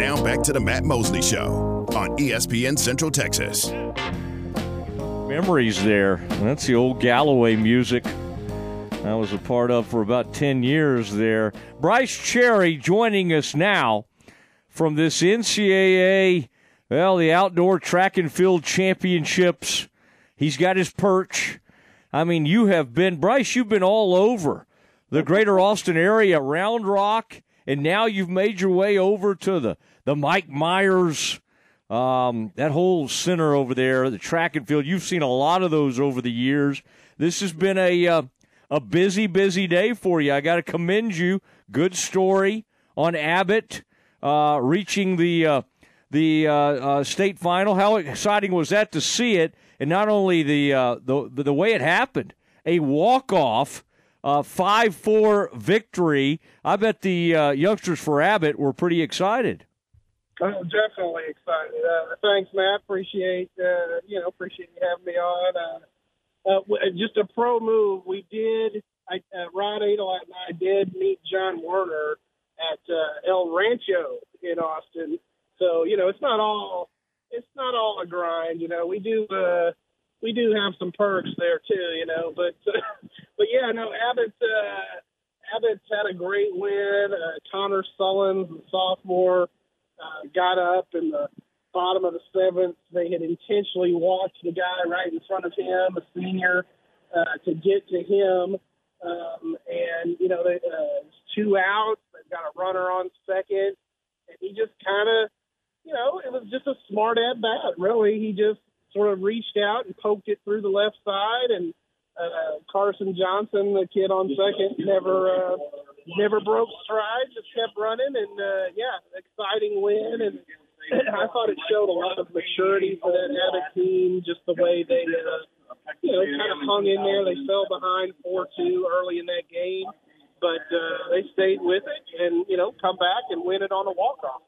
Now back to the Matt Mosley Show on ESPN Central Texas. Memories there. That's the old Galloway music. I was a part of for about 10 years there. Brice Cherry joining us now from this NCAA, well, the outdoor track and field championships. He's got his perch. I mean, you have been, Brice, you've been all over the greater Austin area, Round Rock, and now you've made your way over to the, the Mike Myers, um, that whole center over there, the track and field. You've seen a lot of those over the years. This has been a, uh, a busy, busy day for you. I got to commend you. Good story on Abbott uh, reaching the uh, the uh, uh, state final. How exciting was that to see it? And not only the uh, the the way it happened, a walk off. Five four victory. I bet the youngsters for Abbott were pretty excited. I'm definitely excited. thanks, Matt. Appreciate you know appreciate you having me on. Uh, just a pro move. We did. I, uh, Rod Aydelotte and I did meet John Werner at uh, El Rancho in Austin. So you know, it's not all it's not all a grind. You know, we do uh, we do have some perks there too. You know, but uh, but yeah, no, Abbott uh, Abbott's had a great win. Uh, Connor Sullins, the sophomore, uh, got up in the bottom of the seventh. They had intentionally walked the guy right in front of him, a senior, uh, to get to him. Um, and, you know, they, uh, two outs. They've got a runner on second. And he just kind of, you know, it was just a smart at bat, really. He just sort of reached out and poked it through the left side. And uh, Carson Johnson, the kid on second, never uh, never broke stride, just kept running. And, uh, yeah, exciting win. And, I thought it showed a lot of maturity for that Abbott team, just the way they, uh, you know, kind of hung in there. They fell behind 4 2 early in that game, but uh, they stayed with it and, you know, come back and win it on a walk off.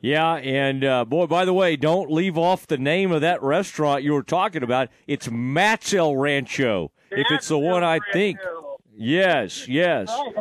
Yeah, and uh, boy, by the way, don't leave off the name of that restaurant you were talking about. It's Matt's El Rancho. Matt's if it's the one I think. Yes, yes. Oh,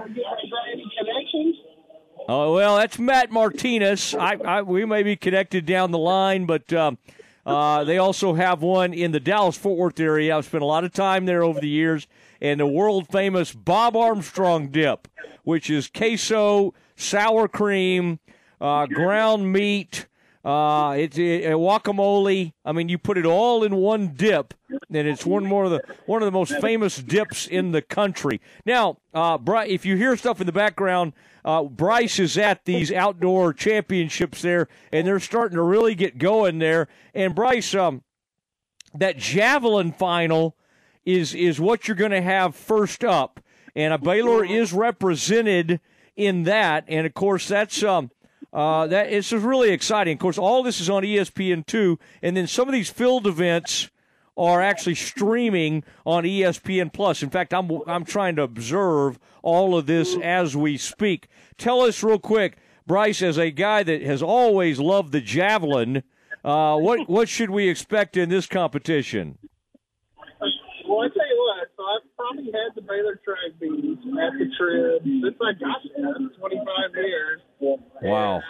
Oh well, that's Matt Martinez. I, I, we may be connected down the line, but um, uh, they also have one in the Dallas Fort Worth area. I've spent a lot of time there over the years, and the world famous Bob Armstrong dip, which is queso, sour cream, uh, ground meat. Uh, it's a, a guacamole. I mean, you put it all in one dip, and it's one more of the one of the most famous dips in the country. Now, uh, if you hear stuff in the background, uh, Brice is at these outdoor championships there, and they're starting to really get going there. And Brice, um, that javelin final is is what you're going to have first up, and a Baylor is represented in that. And of course, that's um, uh, that it's really exciting. Of course, all this is on ESPN two, and then some of these field events are actually streaming on ESPN Plus. In fact, I'm I'm trying to observe all of this as we speak. Tell us real quick, Brice, as a guy that has always loved the javelin, uh, what what should we expect in this competition? Well, I tell you what, so I've probably had the Baylor track beat at the trib since I got there, 25 years. Wow.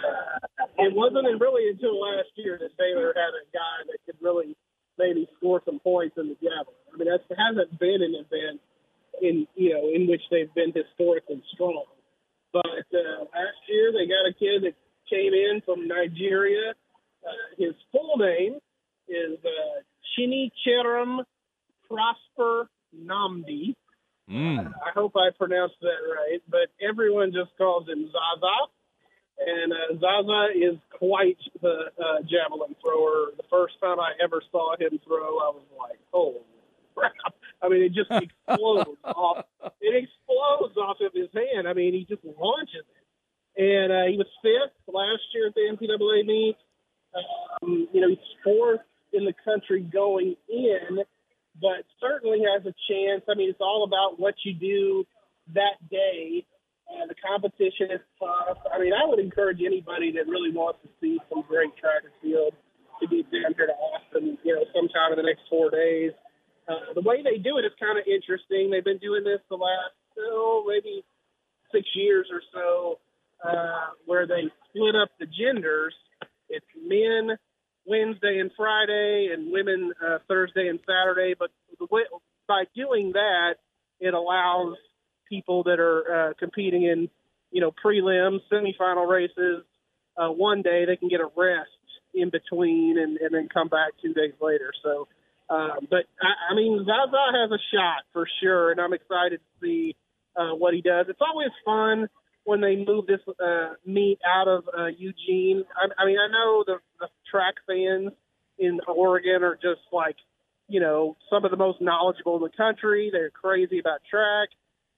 And, it wasn't really until last year that Baylor had a guy that could really maybe score some points in the javelin. I mean, that hasn't been an event in you know in which they've been historically strong. But uh, last year they got a kid that came in from Nigeria. Uh, his full name is uh, Chinecherem Prosper Nnamdi. Mm. I hope I pronounced that right, but everyone just calls him Zaza and uh, Zaza is quite the uh, javelin thrower. The first time I ever saw him throw, I was like, "Holy crap!" I mean, it just explodes off. It explodes off of his hand. I mean, he just launches it. And uh, he was fifth last year at the NCAA meet. Um, you know, he's fourth in the country going in, but certainly has a chance. I mean, it's all about what you do that day uh, the competition is tough. I mean, I would encourage anybody that really wants to see some great track and field to get down here to Austin, you know, sometime in the next four days. Uh, the way they do it is kind of interesting. They've been doing this the last, oh, maybe six years or so. uh, where they split up the genders. It's men Wednesday and Friday, and women uh, Thursday and Saturday. But the way, by doing that, it allows people that are uh, competing in, you know, prelims, semifinal races, uh, one day they can get a rest in between and, and then come back two days later. So, uh, but I, I mean, Zaza has a shot for sure, and I'm excited to see uh, what he does. It's always fun when they move this uh, meet out of uh, Eugene. I, I mean, I know the, the track fans in Oregon are just like, you know, some of the most knowledgeable in the country. They're crazy about track.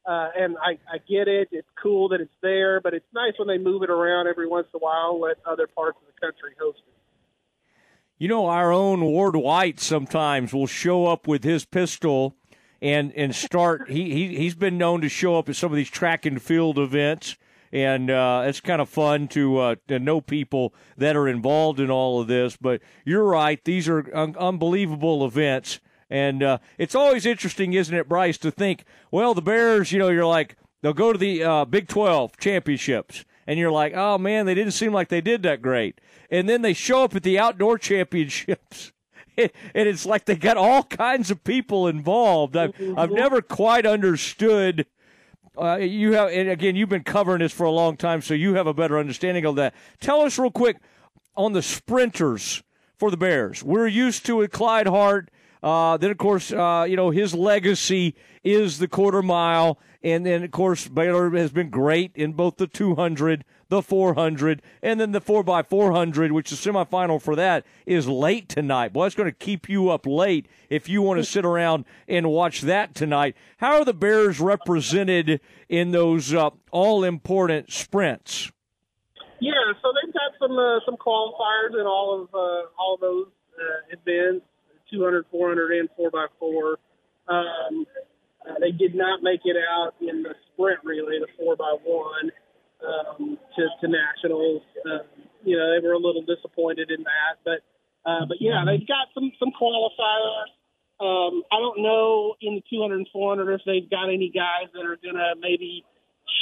Uh, and I, I get it. It's cool that it's there, but it's nice when they move it around every once in a while, let other parts of the country host it. You know, our own Ward White sometimes will show up with his pistol and and start. he, he he's been known to show up at some of these track and field events, and uh, it's kind of fun to uh, to know people that are involved in all of this. But you're right; these are un- unbelievable events and uh, it's always interesting, isn't it, Brice, to think, well, the Bears, you know, you're like, they'll go to the uh, Big 12 championships. And you're like, oh, man, they didn't seem like they did that great. And then they show up at the outdoor championships. and it's like they got all kinds of people involved. I've, I've never quite understood. Uh, you have, and again, you've been covering this for a long time, so you have a better understanding of that. Tell us real quick on the sprinters for the Bears. We're used to it, Clyde Hart uh, then, of course, uh, you know, his legacy is the quarter mile. And then, of course, Baylor has been great in both the 200, the 400, and then the 4x400, which the semifinal for that, is late tonight. Boy, it's going to keep you up late if you want to sit around and watch that tonight. How are the Bears represented in those uh, all important sprints? Yeah, so they've got some uh, some qualifiers in all of uh, all of those uh, events. 200, 400, and 4x4. Um, uh, they did not make it out in the sprint relay, the 4x1, um, to, to nationals. Uh, you know, they were a little disappointed in that. But, uh, but yeah, they've got some, some qualifiers. Um, I don't know in the 200 and 400 if they've got any guys that are going to maybe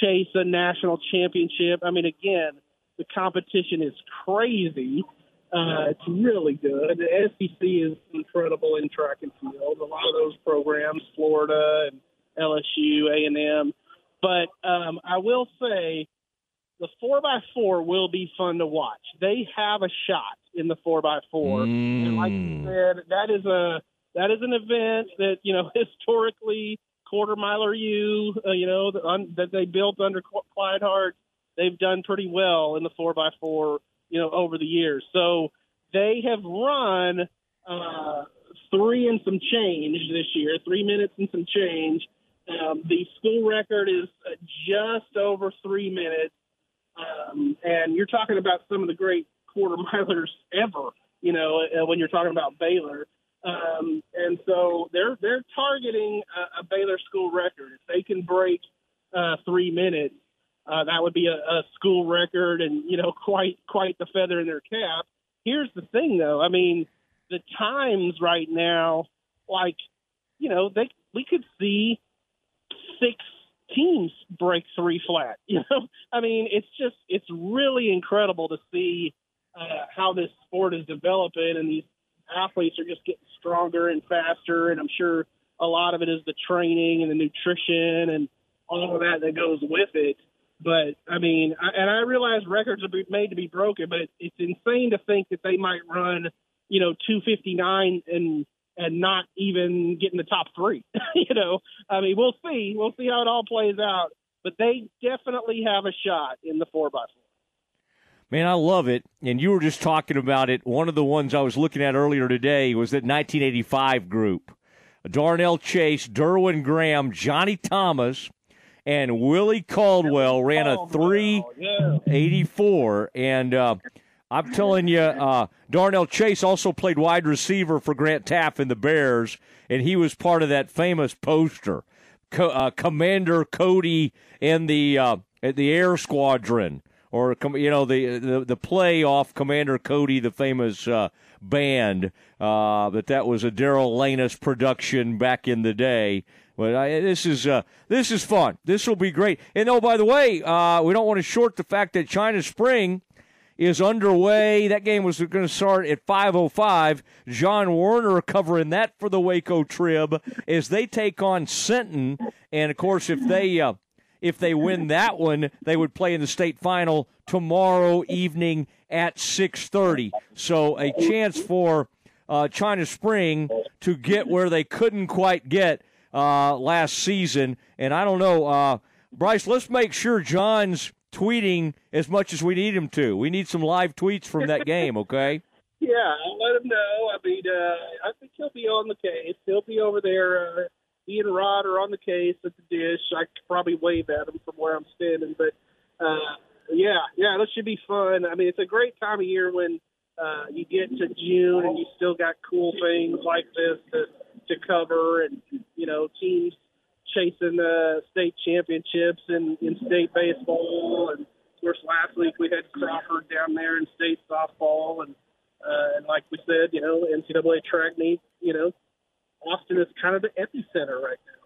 chase a national championship. I mean, again, the competition is crazy. Uh, it's really good. The SEC is incredible in track and field. A lot of those programs, Florida and LSU, A and M. But um, I will say, the four x four will be fun to watch. They have a shot in the four x four, mm. and like you said, that is a that is an event that you know historically quarter miler U, uh, you know, the, un, that they built under Clyde Hart. They've done pretty well in the four x four you know, over the years. So they have run uh, three and some change this year, three minutes and some change. Um, the school record is just over three minutes. Um, and you're talking about some of the great quarter milers ever, you know, uh, when you're talking about Baylor. Um, and so they're they're targeting a, a Baylor school record. If they can break uh, three minutes, uh, that would be a, a school record, and you know, quite quite the feather in their cap. Here's the thing, though. I mean, the times right now, like, you know, they we could see six teams break three flat. You know, I mean, it's just it's really incredible to see uh, how this sport is developing, and these athletes are just getting stronger and faster. And I'm sure a lot of it is the training and the nutrition and all of that that goes with it. But I mean, I, and I realize records are made to be broken, but it, it's insane to think that they might run, you know, 259 and and not even get in the top three. you know, I mean, we'll see. We'll see how it all plays out. But they definitely have a shot in the four by four. Man, I love it. And you were just talking about it. One of the ones I was looking at earlier today was that 1985 group. Darnell Chase, Derwin Graham, Johnny Thomas, and Willie Caldwell ran a 384. And uh, I'm telling you, uh, Darnell Chase also played wide receiver for Grant Teaff in the Bears, and he was part of that famous poster. Co- uh, Commander Cody in the uh, the Air Squadron or you know the the, the play off Commander Cody, the famous uh, band. Uh, but that was a Darrell Lanus production back in the day. But I, this is uh, this is fun. This will be great. And oh, by the way, uh, we don't want to short the fact that China Spring is underway. That game was going to start at 5:05. John Werner covering that for the Waco Trib as they take on Sinton, and of course, if they uh, if they win that one, they would play in the state final tomorrow evening at 6:30. So a chance for uh, China Spring to get where they couldn't quite get uh, last season. And I don't know, uh, Brice. Let's make sure John's tweeting as much as we need him to. We need some live tweets from that game. Okay. Yeah, I'll let him know. I mean, uh, I think he'll be on the case. He'll be over there. Uh, he and Rod are on the case at the dish. I could probably wave at him from where I'm standing, but uh, yeah, yeah, that should be fun. I mean, it's a great time of year when uh, you get to June and you still got cool things like this to, to cover, and you know, teams chasing uh, state championships in, in state baseball, and of course, last week we had Crawford down there in state softball, and uh, and like we said, you know, NCAA track meet, you know, Austin is kind of the epicenter right now.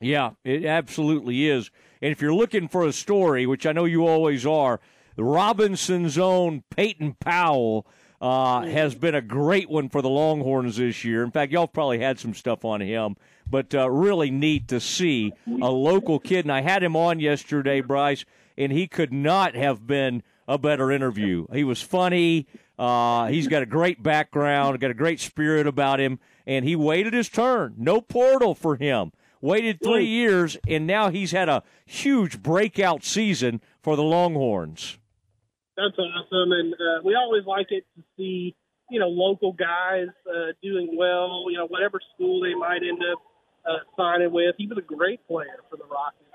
Yeah, it absolutely is. And if you're looking for a story, which I know you always are, Robinson's own Peyton Powell uh, has been a great one for the Longhorns this year. In fact, y'all probably had some stuff on him, but uh, really neat to see a local kid. And I had him on yesterday, Brice, and he could not have been a better interview. He was funny. Uh, he's got a great background, got a great spirit about him, and he waited his turn. No portal for him. Waited three years, and now he's had a huge breakout season for the Longhorns. That's awesome, and uh, we always like it to see you know local guys uh, doing well. You know whatever school they might end up uh, signing with. He was a great player for the Rockets,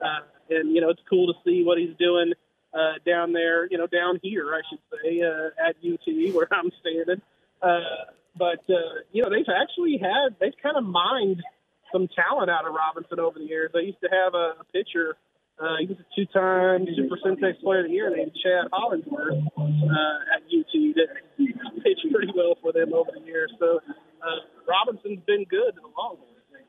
uh, and you know it's cool to see what he's doing uh, down there. You know down here, I should say, uh, at UT where I'm standing. Uh, but uh, you know, they've actually had they've kind of mined some talent out of Robinson over the years. They used to have a, a pitcher. Uh, he was a two-time Super Centex Player of the Year named Chad Hollingsworth uh, at UT that pitched pretty well for them over the years. So uh, Robinson's been good in the long run.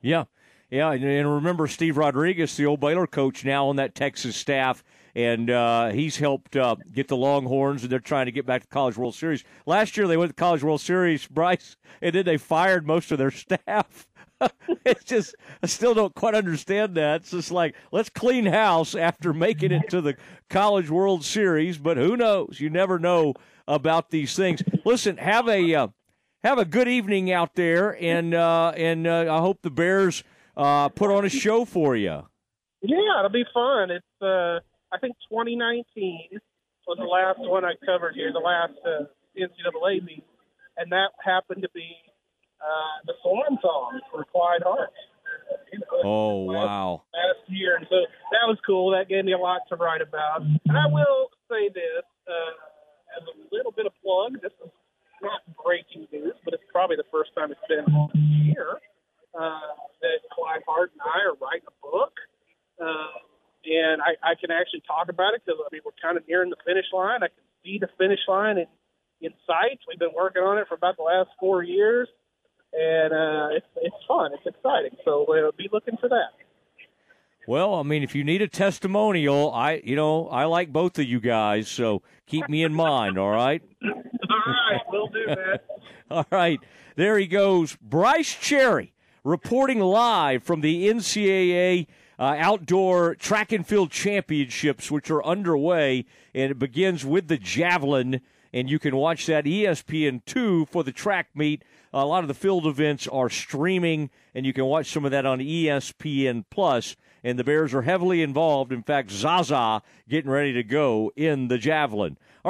Yeah, yeah, and remember Steve Rodriguez, the old Baylor coach, now on that Texas staff and uh, he's helped uh, get the Longhorns, and they're trying to get back to College World Series. Last year they went to College World Series, Brice, and then they fired most of their staff. it's just I still don't quite understand that. It's just like let's clean house after making it to the College World Series, but who knows? You never know about these things. Listen, have a uh, have a good evening out there, and uh, and uh, I hope the Bears uh, put on a show for you. Yeah, it'll be fun. It's uh, I think 2019 was the last one I covered here, the last uh, NCAA meet, and that happened to be uh, the swan song for Clyde Hart. You know, oh wow! Last year, and so that was cool. That gave me a lot to write about. And I will say this uh, as a little bit of plug. This is not breaking news, but it's probably the first time it's been all year uh, that Clyde Hart and I are writing a book. I can actually talk about it because I mean we're kind of nearing the finish line. I can see the finish line in in sight. We've been working on it for about the last four years, and uh, it's it's fun. It's exciting. So uh, be looking for that. Well, I mean, if you need a testimonial, I you know I like both of you guys, so keep me in mind. All right. all right, we'll do that. all right, there he goes, Brice Cherry, reporting live from the NCAA uh, outdoor track and field championships, which are underway, and it begins with the javelin. And you can watch that ESPN2 for the track meet. A lot of the field events are streaming, and you can watch some of that on ESPN Plus. And the Bears are heavily involved. In fact, Zaza getting ready to go in the javelin.